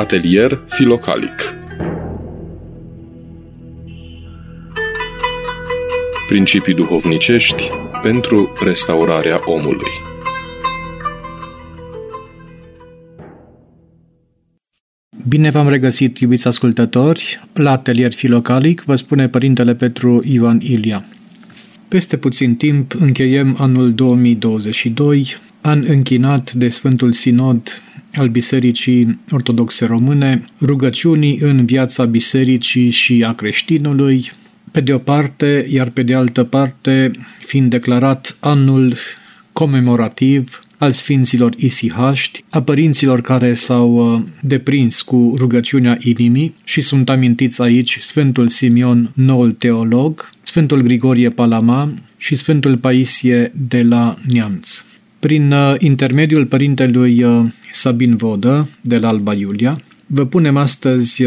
Atelier Filocalic. Principii duhovnicești pentru restaurarea omului. Bine v-am regăsit, iubiți ascultători, la Atelier Filocalic, vă spune Părintele Petru Ioan Ilia. Peste puțin timp încheiem anul 2022, an închinat de Sfântul Sinod al Bisericii Ortodoxe Române, rugăciunii în viața bisericii și a creștinului, pe de o parte, iar pe de altă parte, fiind declarat anul comemorativ al Sfinților Isihaști, a părinților care s-au uh, deprins cu rugăciunea inimii și sunt amintiți aici Sfântul Simion, noul teolog, Sfântul Grigorie Palama și Sfântul Paisie de la Neamț. Prin uh, intermediul părintelui uh, Sabin Vodă de la Alba Iulia, vă punem astăzi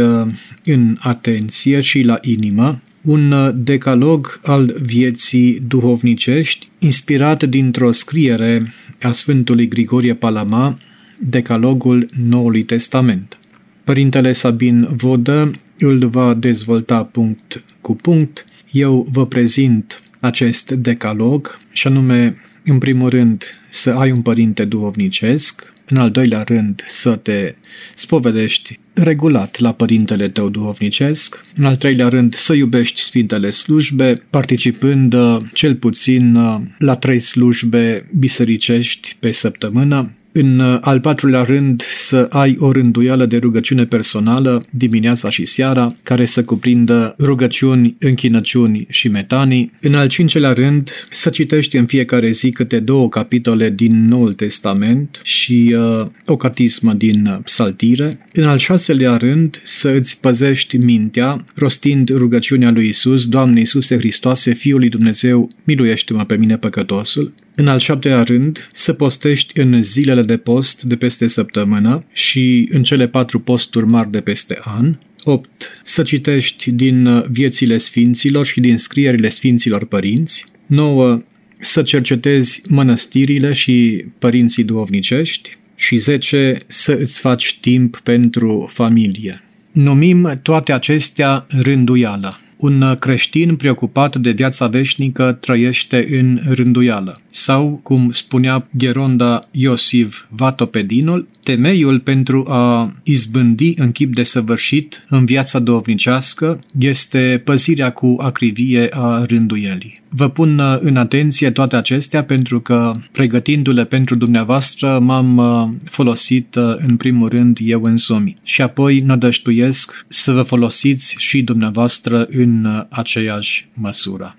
în atenție și la inimă un decalog al vieții duhovnicești, inspirat dintr-o scriere a Sfântului Grigorie Palama, Decalogul Noului Testament. Părintele Sabin Vodă îl va dezvolta punct cu punct. Eu vă prezint acest decalog, și anume, în primul rând, să ai un părinte duhovnicesc, în al doilea rând, să te spovedești regulat la părintele tău duhovnicesc. În al treilea rând, să iubești Sfintele slujbe, participând uh, cel puțin uh, la trei slujbe bisericești pe săptămână. În uh, al patrulea rând, să ai o rânduială de rugăciune personală dimineața și seara, care să cuprindă rugăciuni, închinăciuni și metanii. În al cincelea rând, să citești în fiecare zi câte două capitole din Noul Testament și uh, o catismă din Psaltire. În al șaselea rând, să îți păzești mintea, rostind rugăciunea lui Isus, Doamne Iisuse Hristoase, Fiul lui Dumnezeu, miluiește-mă pe mine păcătosul. În al șaptelea rând, să postești în zilele de post de peste săptămână și în cele patru posturi mari de peste an. 8. Să citești din viețile sfinților și din scrierile sfinților părinți. 9. Să cercetezi mănăstirile și părinții duovnicești. Și 10. Să îți faci timp pentru familie. Numim toate acestea rânduială. Un creștin preocupat de viața veșnică trăiește în rânduială. Sau, cum spunea Geronda Iosif Vatopedinul, temeiul pentru a izbândi în chip de săvârșit în viața dovnicească este păzirea cu acrivie a rânduielii. Vă pun în atenție toate acestea pentru că, pregătindu-le pentru dumneavoastră, m-am uh, folosit uh, în primul rând eu însumi și apoi nădăștuiesc să vă folosiți și dumneavoastră în uh, aceeași măsură.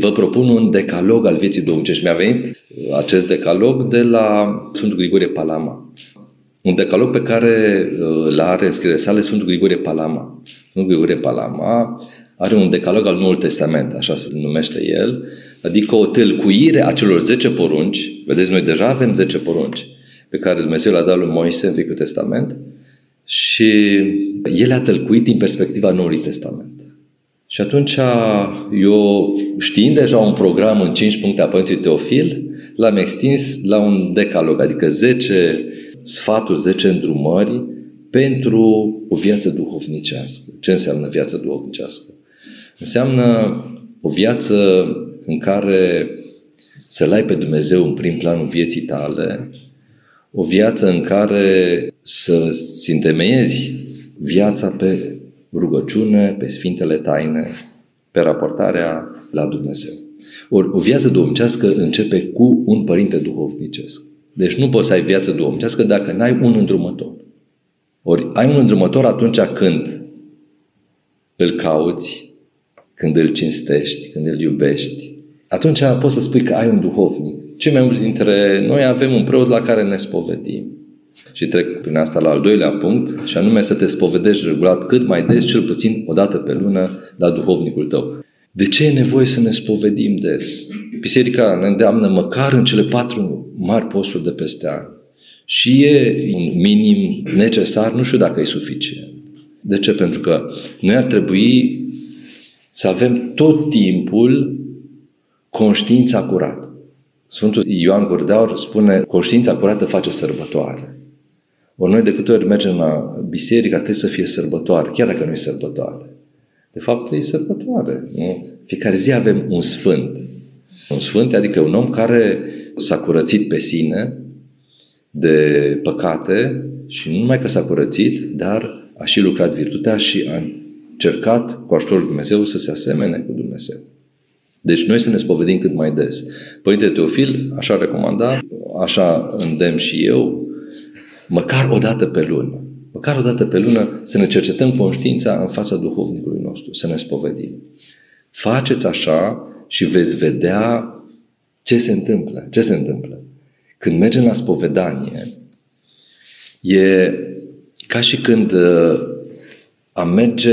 Vă propun un decalog al vieții domnicești. Mi-a venit acest decalog de la Sfântul Grigorie Palama. Un decalog pe care îl are în scriere sale Sfântul Grigorie Palama. Sfântul Grigorie Palama are un decalog al Noului Testament, așa se numește el, adică o tâlcuire a celor 10 porunci. Vedeți, noi deja avem 10 porunci pe care Dumnezeu le-a dat lui Moise în Vechiul Testament și el a tălcuit din perspectiva Noului Testament. Și atunci eu, știind deja un program în 5 puncte a Părintului Teofil, l-am extins la un decalog, adică 10 sfaturi, 10 îndrumări pentru o viață duhovnicească. Ce înseamnă viața duhovnicească? Înseamnă o viață în care să-L ai pe Dumnezeu în prim planul vieții tale, o viață în care să-ți întemeiezi viața pe rugăciune, pe Sfintele Taine, pe raportarea la Dumnezeu. Ori o viață duhovnicească începe cu un părinte duhovnicesc. Deci nu poți să ai viață duhovnicească dacă n-ai un îndrumător. Ori ai un îndrumător atunci când îl cauți, când îl cinstești, când îl iubești. Atunci poți să spui că ai un duhovnic. Cei mai mulți dintre noi avem un preot la care ne spovedim. Și trec prin asta la al doilea punct, și anume să te spovedești regulat cât mai des, cel puțin o dată pe lună, la duhovnicul tău. De ce e nevoie să ne spovedim des? Biserica ne îndeamnă măcar în cele patru mari posturi de peste an. Și e un minim necesar, nu știu dacă e suficient. De ce? Pentru că noi ar trebui să avem tot timpul conștiința curată. Sfântul Ioan Gurdeaur spune, conștiința curată face sărbătoare. Ori noi de câte ori mergem la biserică, trebuie să fie sărbătoare, chiar dacă nu e sărbătoare. De fapt, e sărbătoare. Nu? Fiecare zi avem un sfânt. Un sfânt, adică un om care s-a curățit pe sine de păcate și nu numai că s-a curățit, dar a și lucrat virtutea și a încercat cu ajutorul Dumnezeu să se asemene cu Dumnezeu. Deci noi să ne spovedim cât mai des. Părinte Teofil, așa recomanda, așa îndemn și eu, măcar o dată pe lună. Măcar o dată pe lună să ne cercetăm conștiința în fața duhovnicului nostru, să ne spovedim. Faceți așa și veți vedea ce se întâmplă. Ce se întâmplă? Când mergem la spovedanie, e ca și când uh, am merge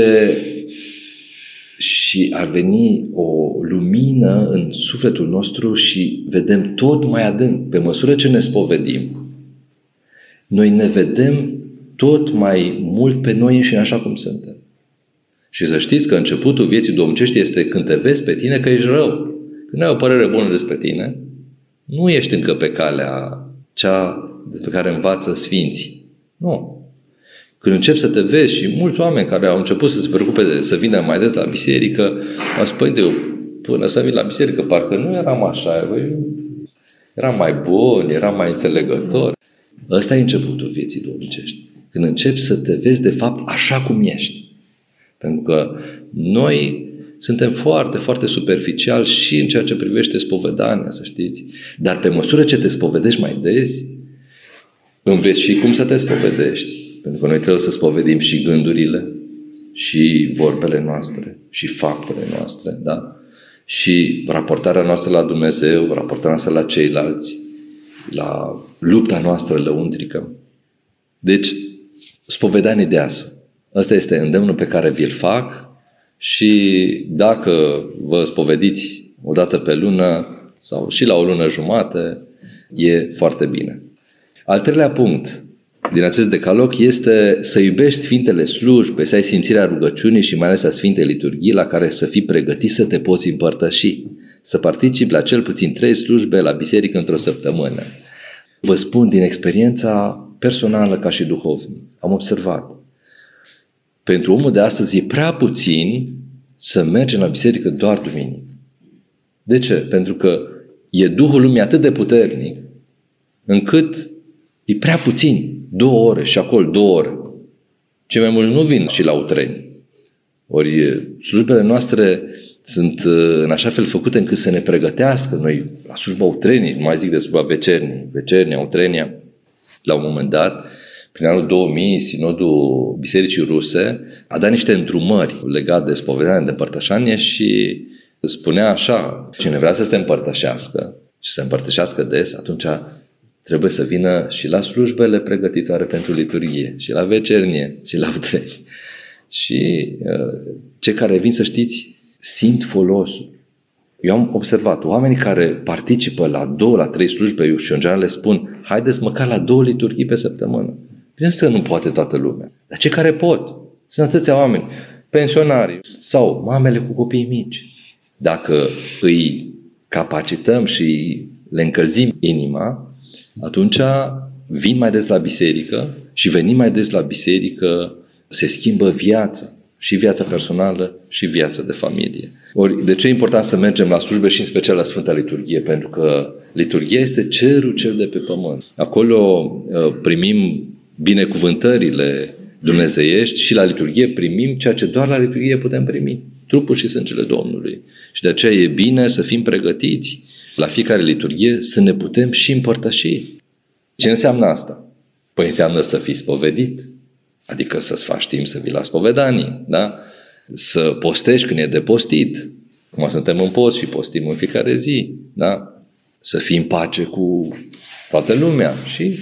și ar veni o lumină în sufletul nostru și vedem tot mai adânc. Pe măsură ce ne spovedim, noi ne vedem tot mai mult pe noi înșine așa cum suntem. Și să știți că începutul vieții domnicești este când te vezi pe tine că ești rău. Când ai o părere bună despre tine, nu ești încă pe calea cea despre care învață sfinții. Nu. Când începi să te vezi și mulți oameni care au început să se preocupe de, să vină mai des la biserică, au spus, păi de eu, până să vin la biserică, parcă nu eram așa, băi, eram mai bun, eram mai înțelegător. Ăsta e începutul vieții domnicești. Când începi să te vezi de fapt așa cum ești. Pentru că noi suntem foarte, foarte superficial și în ceea ce privește spovedania, să știți. Dar pe măsură ce te spovedești mai des, înveți și cum să te spovedești. Pentru că noi trebuie să spovedim și gândurile, și vorbele noastre, și faptele noastre, da? Și raportarea noastră la Dumnezeu, raportarea noastră la ceilalți, la lupta noastră lăuntrică. Deci, spovedanie deasă. Ăsta este îndemnul pe care vi-l fac și dacă vă spovediți o dată pe lună sau și la o lună jumate, e foarte bine. Al treilea punct din acest decalog este să iubești Sfintele slujbe, să ai simțirea rugăciunii și mai ales a Sfintei Liturghii la care să fii pregătit să te poți împărtăși, să participi la cel puțin trei slujbe la biserică într-o săptămână. Vă spun din experiența personală ca și duhovnic. Am observat. Pentru omul de astăzi e prea puțin să mergem la biserică doar duminică. De ce? Pentru că e Duhul lumii atât de puternic încât e prea puțin două ore și acolo două ore. Cei mai mulți nu vin și la utreni. Ori slujbele noastre sunt în așa fel făcute încât să ne pregătească. Noi la slujba utrenii, nu mai zic de slujba vecernii, vecernia, utrenia, la un moment dat, prin anul 2000, Sinodul Bisericii Ruse a dat niște îndrumări legate de spovedanie, de împărtășanie și spunea așa, cine vrea să se împărtășească și să se împărtășească des, atunci trebuie să vină și la slujbele pregătitoare pentru liturghie, și la vecernie, și la utreni. Și uh, cei care vin, să știți, simt folosul. Eu am observat oameni care participă la două, la trei slujbe și în general le spun haideți măcar la două liturghii pe săptămână. Bine să nu poate toată lumea, dar cei care pot. Sunt atâția oameni, pensionari sau mamele cu copii mici. Dacă îi capacităm și le încălzim inima, atunci vin mai des la biserică și venim mai des la biserică se schimbă viața, și viața personală și viața de familie. Ori, de ce e important să mergem la slujbe și în special la Sfânta Liturghie? Pentru că liturghia este cerul cel de pe pământ. Acolo uh, primim binecuvântările dumnezeiești și la liturghie primim ceea ce doar la liturghie putem primi. Trupul și sângele Domnului. Și de aceea e bine să fim pregătiți la fiecare liturghie să ne putem și împărtăși. Ce înseamnă asta? Păi înseamnă să fii spovedit, adică să-ți faci timp să vii la spovedanii, da? să postești când e de postit, cum suntem în post și postim în fiecare zi, da? să fii în pace cu toată lumea și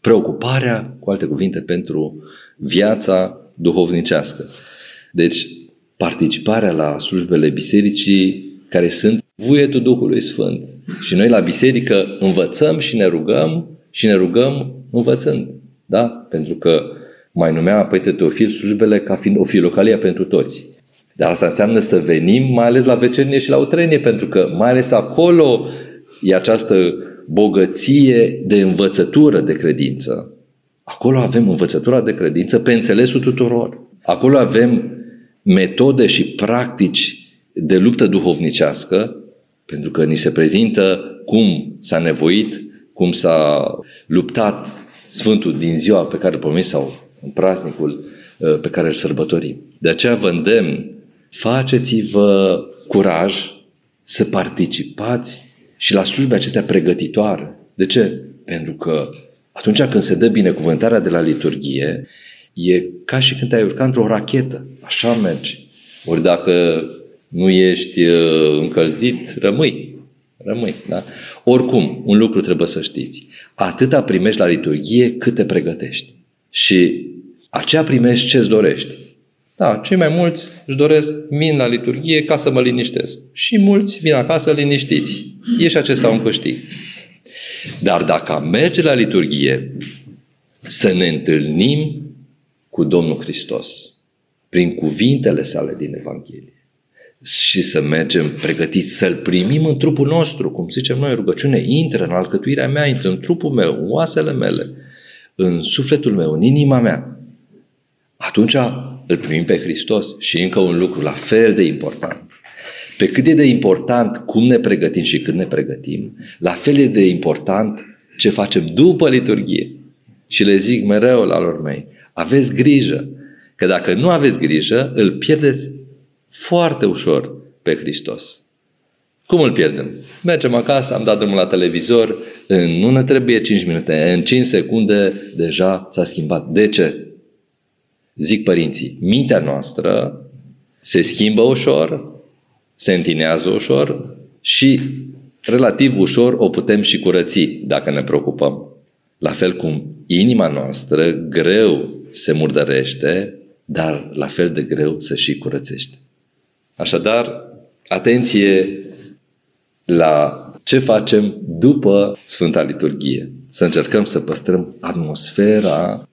preocuparea, cu alte cuvinte, pentru viața duhovnicească. Deci, participarea la slujbele bisericii care sunt vuietul Duhului Sfânt. Și noi la biserică învățăm și ne rugăm și ne rugăm învățând. Da? Pentru că mai numea Părinte Teofil slujbele ca fiind o filocalia pentru toți. Dar asta înseamnă să venim mai ales la vecernie și la utrenie, pentru că mai ales acolo e această bogăție de învățătură de credință. Acolo avem învățătura de credință pe înțelesul tuturor. Acolo avem metode și practici de luptă duhovnicească, pentru că ni se prezintă cum s-a nevoit, cum s-a luptat Sfântul din ziua pe care îl promis sau în praznicul uh, pe care îl sărbătorim. De aceea vă îndemn, faceți-vă curaj să participați și la slujbe acestea pregătitoare. De ce? Pentru că atunci când se dă binecuvântarea de la liturghie, e ca și când ai urcat într-o rachetă. Așa merge. Ori dacă nu ești uh, încălzit, rămâi. Rămâi, da? Oricum, un lucru trebuie să știți. Atâta primești la liturghie cât te pregătești. Și aceea primești ce-ți dorești. Da, cei mai mulți își doresc, vin la liturghie ca să mă liniștesc. Și mulți vin acasă liniștiți. E și acesta un câștig. Dar dacă merge la liturghie, să ne întâlnim cu Domnul Hristos prin cuvintele sale din Evanghelie și să mergem pregătiți să-L primim în trupul nostru, cum zicem noi, rugăciune, intră în alcătuirea mea, intră în trupul meu, în oasele mele, în sufletul meu, în inima mea. Atunci îl primim pe Hristos și încă un lucru la fel de important. Pe cât e de important cum ne pregătim și când ne pregătim, la fel e de important ce facem după liturghie. Și le zic mereu la lor mei, aveți grijă, că dacă nu aveți grijă, îl pierdeți foarte ușor pe Hristos. Cum îl pierdem? Mergem acasă, am dat drumul la televizor, în, nu ne trebuie 5 minute, în 5 secunde deja s-a schimbat. De ce? Zic părinții, mintea noastră se schimbă ușor, se întinează ușor și relativ ușor o putem și curăți dacă ne preocupăm. La fel cum inima noastră greu se murdărește, dar la fel de greu se și curățește. Așadar, atenție la ce facem după Sfânta Liturghie. Să încercăm să păstrăm atmosfera,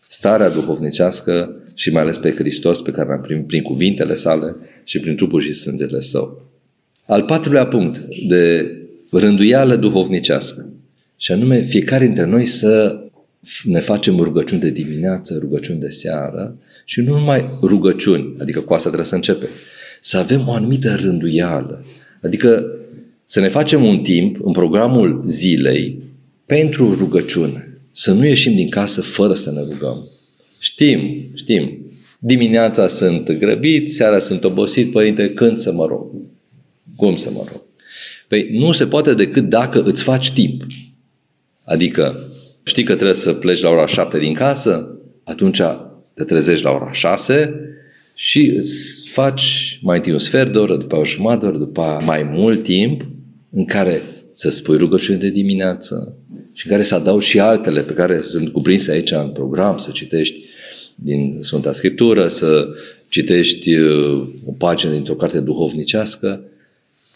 starea duhovnicească și mai ales pe Hristos pe care l-am primit prin cuvintele sale și prin trupul și sângele său. Al patrulea punct de rânduială duhovnicească și anume fiecare dintre noi să ne facem rugăciuni de dimineață, rugăciuni de seară și nu numai rugăciuni, adică cu asta trebuie să începem, să avem o anumită rânduială, adică să ne facem un timp în programul zilei pentru rugăciune, să nu ieșim din casă fără să ne rugăm. Știm, știm, dimineața sunt grăbit, seara sunt obosit, părinte, când să mă rog? Cum să mă rog? Păi nu se poate decât dacă îți faci timp. Adică știi că trebuie să pleci la ora 7 din casă, atunci te trezești la ora 6 și îți faci mai întâi un sfert de oră, după o jumătate de oră, după mai mult timp în care să spui rugăciune de dimineață și în care să adaug și altele pe care sunt cuprinse aici în program, să citești din Sfânta Scriptură, să citești uh, o pagină dintr-o carte duhovnicească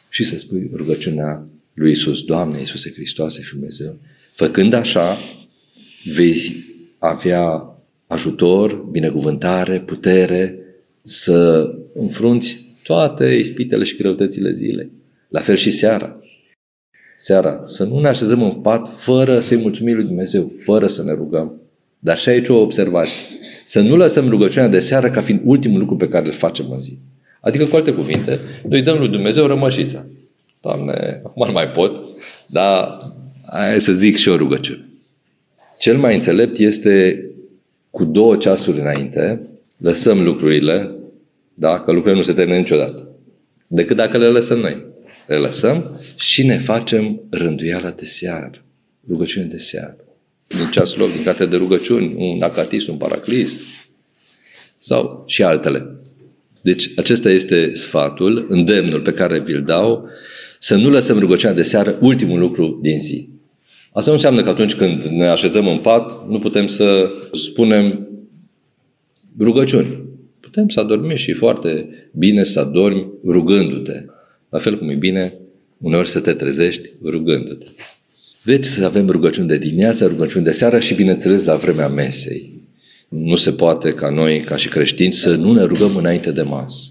și să spui rugăciunea lui Isus, Doamne, Iisuse Hristoase, Fiul Dumnezeu. Făcând așa, vei avea ajutor, binecuvântare, putere să înfrunți toate ispitele și greutățile zilei. La fel și seara. Seara, să nu ne așezăm în pat fără să-i mulțumim lui Dumnezeu, fără să ne rugăm. Dar și aici o observație. Să nu lăsăm rugăciunea de seară ca fiind ultimul lucru pe care îl facem în zi. Adică, cu alte cuvinte, noi dăm lui Dumnezeu rămășița. Doamne, acum nu mai pot, dar hai să zic și o rugăciune. Cel mai înțelept este cu două ceasuri înainte, lăsăm lucrurile, da? că lucrurile nu se termină niciodată, decât dacă le lăsăm noi. Le lăsăm și ne facem rânduiala de seară, rugăciune de seară. Din ceasul loc, din carte de rugăciuni, un acatist, un paraclis sau și altele. Deci acesta este sfatul, îndemnul pe care vi-l dau, să nu lăsăm rugăciunea de seară ultimul lucru din zi. Asta nu înseamnă că atunci când ne așezăm în pat, nu putem să spunem rugăciuni. Putem să adormim și foarte bine să adormi rugându-te. La fel cum e bine uneori să te trezești rugându-te. Deci să avem rugăciuni de dimineață, rugăciuni de seară și bineînțeles la vremea mesei. Nu se poate ca noi, ca și creștini, să nu ne rugăm înainte de masă.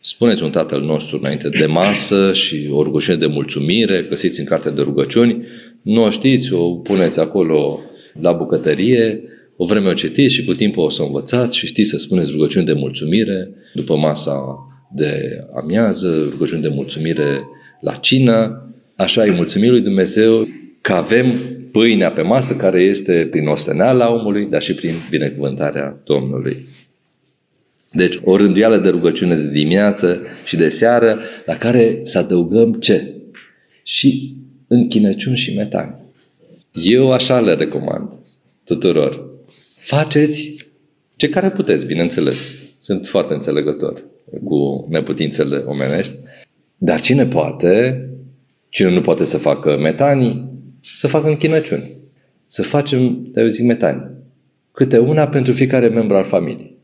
Spuneți un Tatăl nostru înainte de masă și o rugăciune de mulțumire, găsiți în carte de rugăciuni, nu o știți, o puneți acolo la bucătărie, O vreme o citiți și cu timpul o să o învățați și știți să spuneți rugăciuni de mulțumire după masa de amiază, rugăciuni de mulțumire la cină. Așa îi mulțumim lui Dumnezeu că avem pâinea pe masă care este prin osteneala omului, dar și prin binecuvântarea Domnului. Deci o rânduială de rugăciune de dimineață și de seară, la care să adăugăm ce? Și închinăciuni și metani. Eu așa le recomand tuturor. Faceți ce care puteți, bineînțeles. Sunt foarte înțelegător cu neputințele omenești. Dar cine poate, cine nu poate să facă metanii, să facă închinăciuni. Să facem, eu zic, metanii. Câte una pentru fiecare membru al familiei.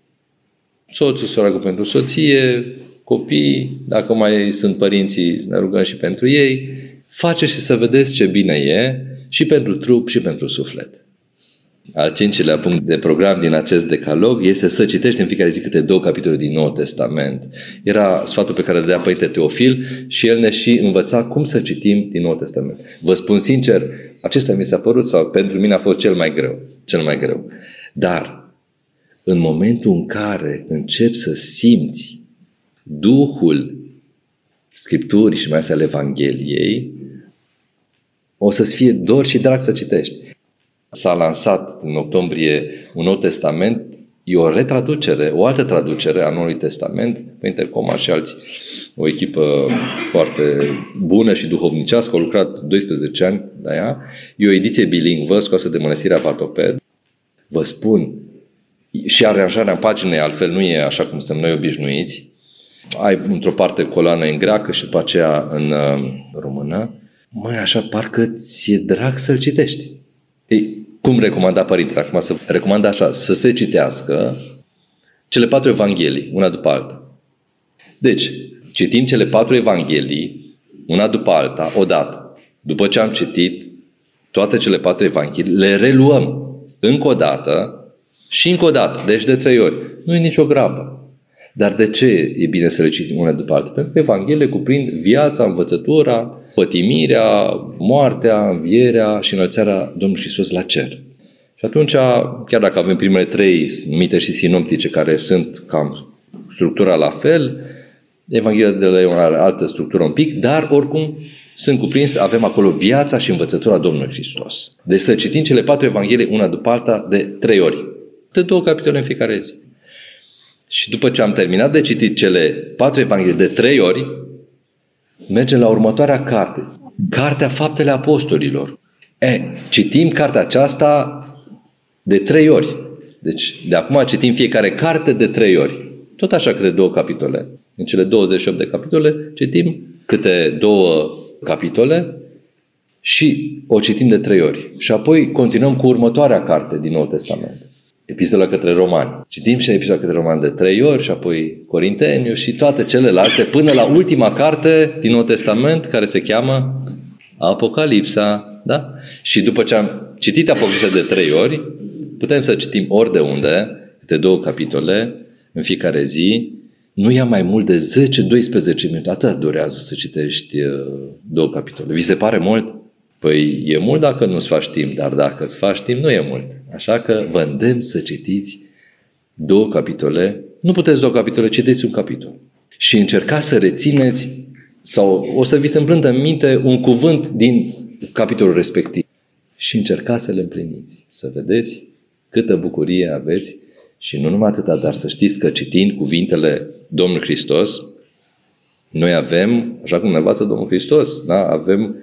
Soțul să roagă pentru soție, copii, dacă mai sunt părinții, ne rugăm și pentru ei. Face și să vedeți ce bine e și pentru trup și pentru suflet. Al cincilea punct de program din acest decalog este să citești în fiecare zi câte două capitole din Noul Testament. Era sfatul pe care îl dea Părinte Teofil și el ne și învăța cum să citim din Noul Testament. Vă spun sincer, acesta mi s-a părut sau pentru mine a fost cel mai greu. Cel mai greu. Dar în momentul în care începi să simți Duhul Scripturii și mai ales al Evangheliei, o să-ți fie dor și drag să citești. S-a lansat în octombrie un nou testament, e o retraducere, o altă traducere a Noului Testament, pe Intercoma și alții, o echipă foarte bună și duhovnicească, au lucrat 12 ani la ea, e o ediție bilingvă scoasă de Mănăstirea Vatoped. Vă spun, și aranjarea paginei altfel nu e așa cum suntem noi obișnuiți. Ai într-o parte coloană în greacă și după aceea în uh, română. Mai așa, parcă ți-e drag să-l citești. Ei, cum recomanda părintele? Acum să recomandă așa, să se citească cele patru evanghelii, una după alta. Deci, citim cele patru evanghelii, una după alta, odată. După ce am citit toate cele patru evanghelii, le reluăm încă o dată și încă o dată, deci de trei ori. Nu e nicio grabă. Dar de ce e bine să le citim una după alta? Pentru că Evanghelie cuprind viața, învățătura, pătimirea, moartea, învierea și înălțarea Domnului Hristos la cer. Și atunci, chiar dacă avem primele trei numite și sinoptice care sunt cam structura la fel, Evanghelia de la Ioan are altă structură un pic, dar oricum sunt cuprinse, avem acolo viața și învățătura Domnului Hristos. Deci să citim cele patru Evanghelii una după alta de trei ori. De două capitole în fiecare zi. Și după ce am terminat de citit cele patru evanghelii de trei ori, mergem la următoarea carte. Cartea Faptele Apostolilor. E, citim cartea aceasta de trei ori. Deci, de acum citim fiecare carte de trei ori. Tot așa câte două capitole. În cele 28 de capitole citim câte două capitole și o citim de trei ori. Și apoi continuăm cu următoarea carte din Noul Testament epistola către romani. Citim și epistola către romani de trei ori și apoi Corinteniu și toate celelalte până la ultima carte din Nou Testament care se cheamă Apocalipsa. Da? Și după ce am citit Apocalipsa de trei ori, putem să citim ori de unde, de două capitole în fiecare zi, nu ia mai mult de 10-12 minute. Atât durează să citești uh, două capitole. Vi se pare mult? Păi e mult dacă nu-ți faci timp, dar dacă îți faci timp, nu e mult. Așa că vă îndemn să citiți două capitole. Nu puteți două capitole, citiți un capitol. Și încercați să rețineți sau o să vi se împlântă în minte un cuvânt din capitolul respectiv. Și încercați să le împliniți. Să vedeți câtă bucurie aveți și nu numai atâta, dar să știți că citind cuvintele Domnului Hristos, noi avem, așa cum ne învață Domnul Hristos, da? avem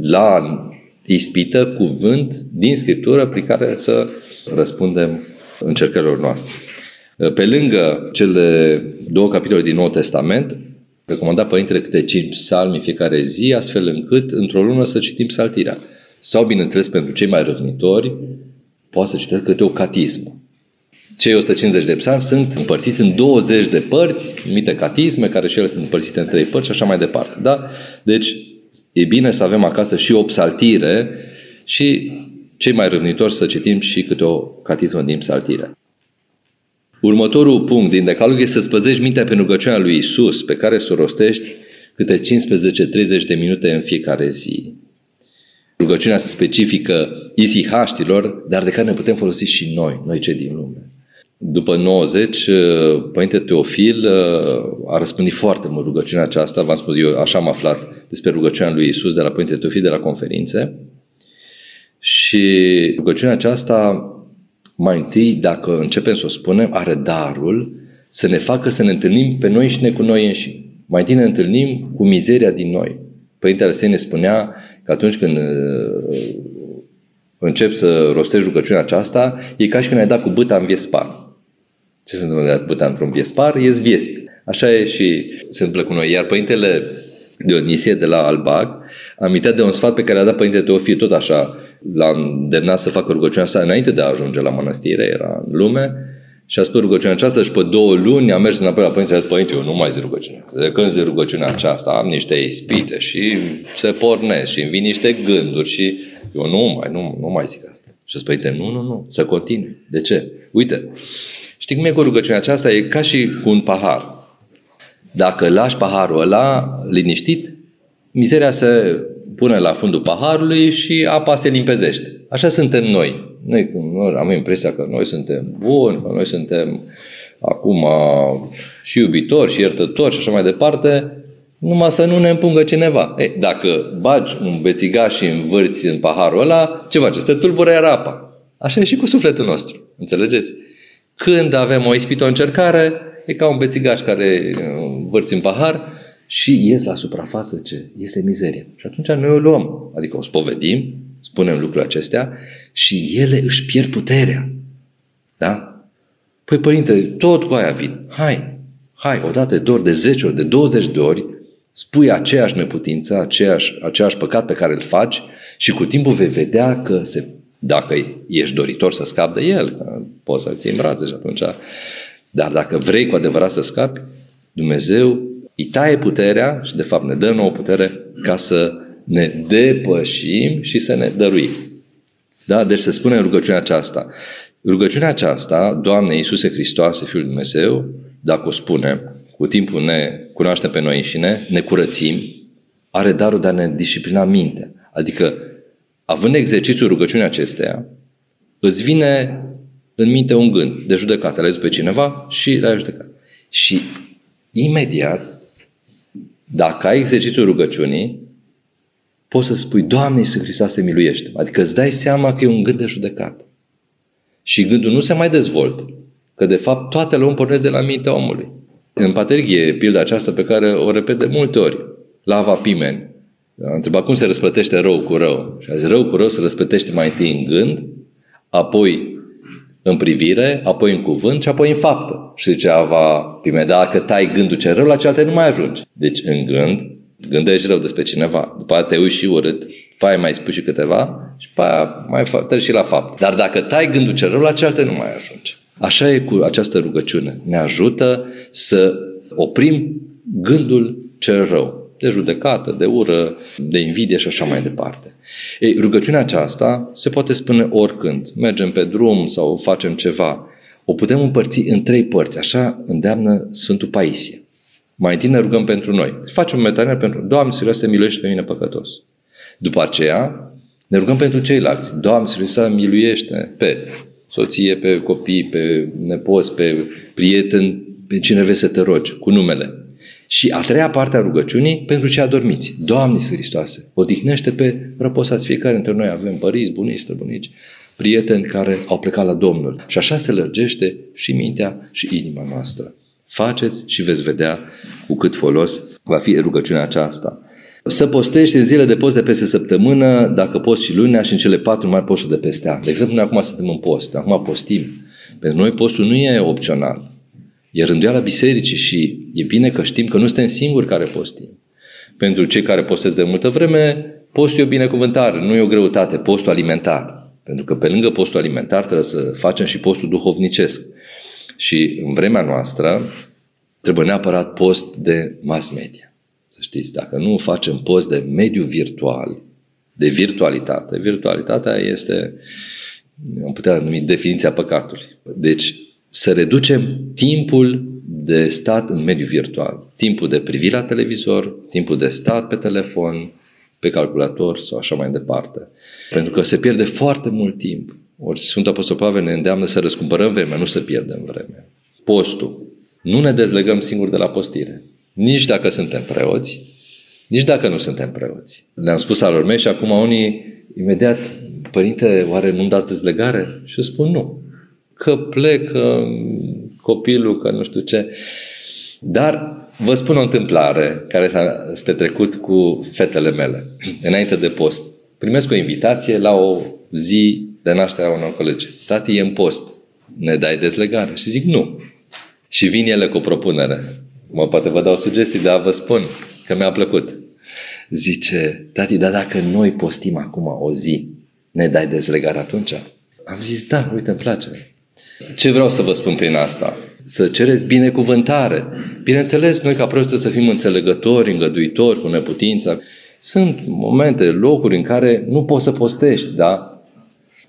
la ispită cuvânt din Scriptură prin care să răspundem încercărilor noastre. Pe lângă cele două capitole din Noul Testament, recomanda Părintele câte cinci psalmi în fiecare zi, astfel încât într-o lună să citim saltirea. Sau, bineînțeles, pentru cei mai răvnitori, poate să citească câte o catismă. Cei 150 de psalmi sunt împărțiți în 20 de părți, numite catisme, care și ele sunt împărțite în trei părți și așa mai departe. Da? Deci, e bine să avem acasă și o psaltire și cei mai râvnitori să citim și câte o catismă din psaltire. Următorul punct din decalog este să-ți păzești mintea pe rugăciunea lui Isus, pe care să o rostești câte 15-30 de minute în fiecare zi. rugăciunea specifică isihaștilor, dar de care ne putem folosi și noi, noi cei din lume. După 90, uh, Părinte Teofil uh, a răspândit foarte mult rugăciunea aceasta, v-am spus eu, așa am aflat despre rugăciunea lui Isus de la Părinte Teofil de la conferințe. Și rugăciunea aceasta, mai întâi, dacă începem să o spunem, are darul să ne facă să ne întâlnim pe noi și ne cu noi înșine. Mai întâi ne întâlnim cu mizeria din noi. Părintele Arsenie ne spunea că atunci când uh, încep să rostești rugăciunea aceasta, e ca și când ai dat cu băta în viespar. Ce se întâmplă cu băta într-un viespar? Ies viespi. Așa e și se întâmplă cu noi. Iar Părintele Dionisie de la Albac a amintit de un sfat pe care a dat Părintele Teofil, tot așa, l-a îndemnat să facă rugăciunea asta înainte de a ajunge la mănăstire, era în lume, și a spus rugăciunea aceasta și pe două luni a mers înapoi la părinte și a zis, părinte, eu nu mai zic rugăciunea. De când zic rugăciunea aceasta, am niște ispite și se pornesc și îmi vin niște gânduri și eu nu mai, nu, nu mai zic asta. Și a zis, părinte, nu, nu, nu, să continui. De ce? Uite, știi cum e cu rugăciunea aceasta? E ca și cu un pahar. Dacă lași paharul ăla liniștit, mizeria se pune la fundul paharului și apa se limpezește. Așa suntem noi. Noi, noi am impresia că noi suntem buni, că noi suntem acum și iubitori și iertători și așa mai departe, numai să nu ne împungă cineva. Ei, dacă bagi un bețigaș și învârți în paharul ăla, ce face? Se tulbură iar apa. Așa e și cu sufletul nostru. Înțelegeți? Când avem o ispită, o încercare, e ca un bețigaș care învârți în pahar și ies la suprafață ce? Iese mizeria. Și atunci noi o luăm. Adică o spovedim, spunem lucrurile acestea și ele își pierd puterea. Da? Păi, părinte, tot cu aia vin. Hai, hai, odată, de ori, de 10 ori, de 20 de ori, spui aceeași neputință, aceeași, aceeași păcat pe care îl faci și cu timpul vei vedea că se, dacă ești doritor să scapi de el, poți să-l ții în brațe și atunci. Dar dacă vrei cu adevărat să scapi, Dumnezeu îi taie puterea și de fapt ne dă nouă putere ca să ne depășim și să ne dăruim. Da? Deci se spune în rugăciunea aceasta. Rugăciunea aceasta, Doamne Iisuse Hristoase, Fiul Dumnezeu, dacă o spunem, cu timpul ne cunoaștem pe noi înșine, ne curățim, are darul de a ne disciplina mintea. Adică, având exercițiul rugăciunii acesteia, îți vine în minte un gând de judecată. Le pe cineva și l-ai judecat. Și imediat, dacă ai exercițiul rugăciunii, poți să spui, Doamne Iisus Hristos te miluiește. Adică îți dai seama că e un gând de judecat. Și gândul nu se mai dezvoltă. Că de fapt toate le pornesc de la mintea omului. În Paterghie, pilda aceasta pe care o repet de multe ori, lava pimeni. A întrebat cum se răsplătește rău cu rău. Și a zis, rău cu rău se răsplătește mai întâi în gând, apoi în privire, apoi în cuvânt și apoi în faptă. Și zicea Ava Pime, dacă tai gândul ce rău, la cealaltă nu mai ajungi. Deci în gând, gândești rău despre cineva, după aia te uiți și urât, după aia mai spui și câteva și după aia mai treci și la fapt. Dar dacă tai gândul cel rău, la cealaltă nu mai ajunge. Așa e cu această rugăciune. Ne ajută să oprim gândul cel rău, de judecată, de ură, de invidie și așa mai departe. Ei, rugăciunea aceasta se poate spune oricând. Mergem pe drum sau facem ceva. O putem împărți în trei părți. Așa îndeamnă Sfântul Paisie. Mai întâi ne rugăm pentru noi. Facem un metanie pentru Doamne, Sfântul miluiește pe mine păcătos. După aceea, ne rugăm pentru ceilalți. Doamne, Sfântul miluiește pe soție, pe copii, pe nepoți, pe prieten, pe cine vrei să te rogi, cu numele. Și a treia parte a rugăciunii pentru cei adormiți. Doamne Iisus Hristoase, odihnește pe răposați fiecare dintre noi. Avem părinți, bunici, străbunici, prieteni care au plecat la Domnul. Și așa se lărgește și mintea și inima noastră. Faceți și veți vedea cu cât folos va fi rugăciunea aceasta. Să postești în zile de post de peste săptămână, dacă poți și lunea și în cele patru mai poți de peste an. De exemplu, noi acum suntem în post, acum postim. Pentru noi postul nu e opțional. E rânduiala bisericii și e bine că știm că nu suntem singuri care postim. Pentru cei care postez de multă vreme, postul e o binecuvântare, nu e o greutate, postul alimentar. Pentru că pe lângă postul alimentar trebuie să facem și postul duhovnicesc. Și în vremea noastră trebuie neapărat post de mass media. Să știți, dacă nu facem post de mediu virtual, de virtualitate, virtualitatea este, am putea numi definiția păcatului. Deci să reducem timpul de stat în mediu virtual. Timpul de privire la televizor, timpul de stat pe telefon, pe calculator sau așa mai departe. Pentru că se pierde foarte mult timp. Ori Sfântul Apostol Pavel ne îndeamnă să răscumpărăm vremea, nu să pierdem vremea. Postul. Nu ne dezlegăm singuri de la postire. Nici dacă suntem preoți, nici dacă nu suntem preoți. Le-am spus alor mei și acum unii imediat, părinte, oare nu-mi dați dezlegare? Și eu spun nu. Că plec, că copilul, că nu știu ce. Dar vă spun o întâmplare care s-a petrecut cu fetele mele, înainte de post. Primesc o invitație la o zi de naștere a unor colegi. Tati, e în post. Ne dai dezlegare? Și zic nu. Și vin ele cu o propunere. Mă poate vă dau sugestii, dar vă spun că mi-a plăcut. Zice, tati, dar dacă noi postim acum o zi, ne dai dezlegare atunci? Am zis, da, uite, îmi place. Ce vreau să vă spun prin asta? Să cereți binecuvântare. Bineînțeles, noi ca preoți să fim înțelegători, îngăduitori, cu neputința. Sunt momente, locuri în care nu poți să postești, da?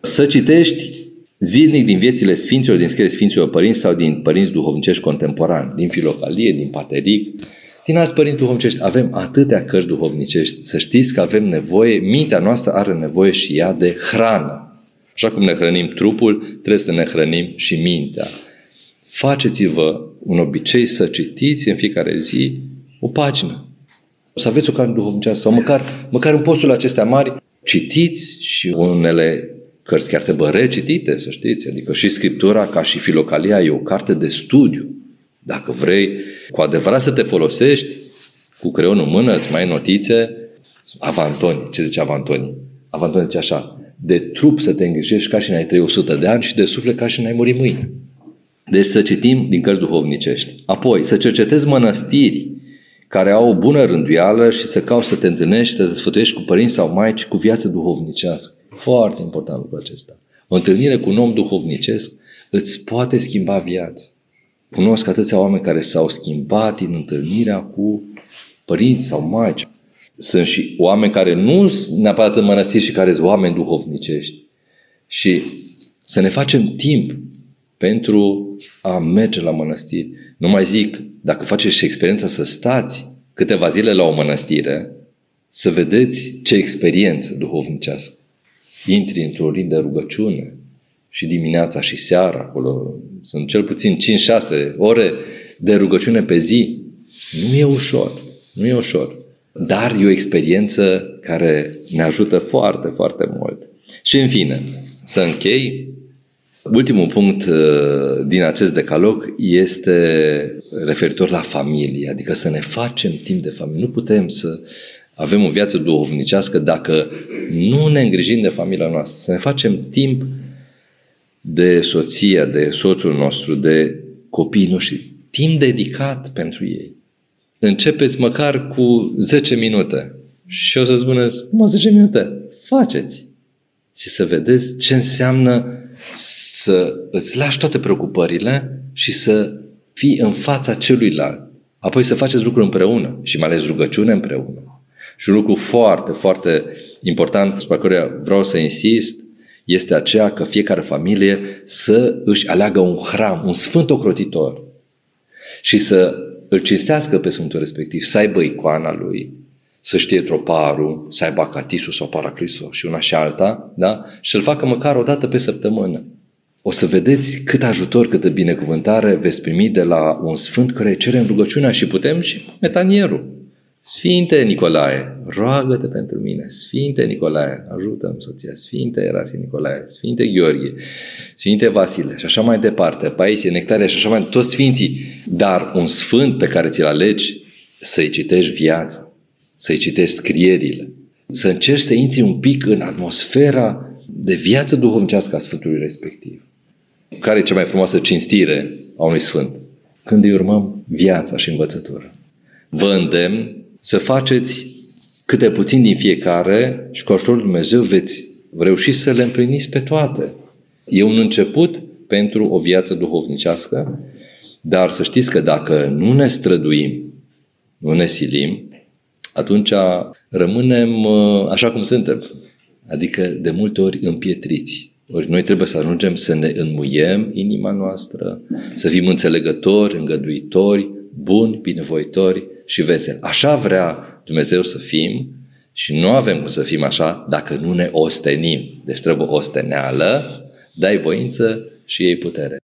Să citești zilnic din viețile Sfinților, din scrierile Sfinților Părinți sau din părinți duhovnicești contemporani, din Filocalie, din Pateric, din alți părinți duhovnicești. Avem atâtea cărți duhovnicești. Să știți că avem nevoie, mintea noastră are nevoie și ea de hrană. Așa cum ne hrănim trupul, trebuie să ne hrănim și mintea. Faceți-vă un obicei să citiți în fiecare zi o pagină. Să aveți o carte duhovnicească sau măcar, măcar în postul acestea mari, citiți și unele cărți chiar trebuie recitite, să știți. Adică și Scriptura, ca și Filocalia, e o carte de studiu. Dacă vrei cu adevărat să te folosești, cu creionul în mână, îți mai notițe, Avantoni. Ce zice Avantoni? Avantoni zice așa, de trup să te îngrijești ca și n-ai 300 de ani și de suflet ca și n-ai muri mâine. Deci să citim din cărți duhovnicești. Apoi, să cercetezi mănăstiri care au o bună rânduială și să cauți să te întâlnești, să te sfătuiești cu părinți sau maici cu viață duhovnicească. Foarte important lucrul acesta. O întâlnire cu un om duhovnicesc îți poate schimba viața. Cunosc atâția oameni care s-au schimbat în întâlnirea cu părinți sau maici. Sunt și oameni care nu sunt neapărat în mănăstiri și care sunt oameni duhovnicești. Și să ne facem timp pentru a merge la mănăstiri. Nu mai zic, dacă faceți și experiența să stați câteva zile la o mănăstire, să vedeți ce experiență duhovnicească. Intri într-o rin de rugăciune și dimineața și seara, acolo sunt cel puțin 5-6 ore de rugăciune pe zi. Nu e ușor, nu e ușor. Dar e o experiență care ne ajută foarte, foarte mult. Și în fine, să închei, ultimul punct uh, din acest decalog este referitor la familie, adică să ne facem timp de familie. Nu putem să avem o viață duhovnicească dacă nu ne îngrijim de familia noastră, să ne facem timp de soția, de soțul nostru, de copiii noștri, timp dedicat pentru ei. Începeți măcar cu 10 minute și o să spuneți, mă, 10 minute, faceți. Și să vedeți ce înseamnă să îți lași toate preocupările și să fii în fața celuilalt. Apoi să faceți lucruri împreună și mai ales rugăciune împreună. Și un lucru foarte, foarte important, asupra care vreau să insist, este aceea că fiecare familie să își aleagă un hram, un sfânt ocrotitor și să îl cinstească pe sfântul respectiv, să aibă icoana lui, să știe troparul, să aibă acatisul sau paraclisul și una și alta, da? și să-l facă măcar o dată pe săptămână. O să vedeți cât ajutor, câtă binecuvântare veți primi de la un sfânt care cere în rugăciunea și putem și metanierul. Sfinte Nicolae, roagă-te pentru mine. Sfinte Nicolae, ajută-mi soția. Sfinte Ierarhie Nicolae, Sfinte Gheorghe, Sfinte Vasile și așa mai departe, Paisie, Nectaria și așa mai departe, toți sfinții. Dar un sfânt pe care ți-l alegi, să-i citești viața, să-i citești scrierile, să încerci să intri un pic în atmosfera de viață duhovnicească a Sfântului respectiv. Care e cea mai frumoasă cinstire a unui Sfânt? Când îi urmăm viața și învățătura. Vă îndemn să faceți câte puțin din fiecare și cu ajutorul Dumnezeu veți reuși să le împliniți pe toate. E un început pentru o viață duhovnicească, dar să știți că dacă nu ne străduim, nu ne silim, atunci rămânem uh, așa cum suntem, adică de multe ori împietriți. Ori noi trebuie să ajungem să ne înmuiem inima noastră, să fim înțelegători, îngăduitori, buni, binevoitori și veseli. Așa vrea Dumnezeu să fim Și nu avem cum să fim așa dacă nu ne ostenim. Deci trebuie osteneală, dai voință și ei putere.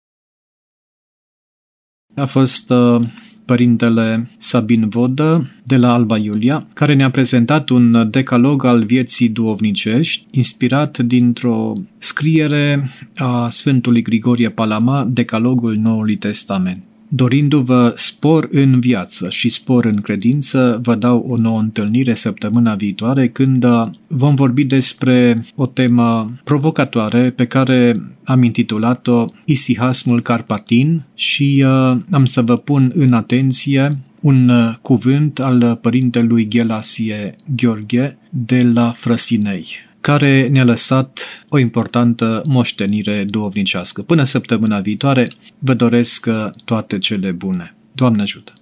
A fost uh, părintele Sabin Vodă de la Alba Iulia, care ne-a prezentat un decalog al vieții duovnicești, inspirat dintr-o scriere a Sfântului Grigorie Palama, Decalogul Noului Testament. Dorindu-vă spor în viață și spor în credință, vă dau o nouă întâlnire săptămâna viitoare când uh, vom vorbi despre o temă provocatoare pe care am intitulat-o Isihasmul Carpatin și uh, am să vă pun în atenție un uh, cuvânt al părintelui Ghelasie Gheorghe de la Frăsinei care ne-a lăsat o importantă moștenire duovnicească. Până săptămâna viitoare, vă doresc toate cele bune. Doamne ajută!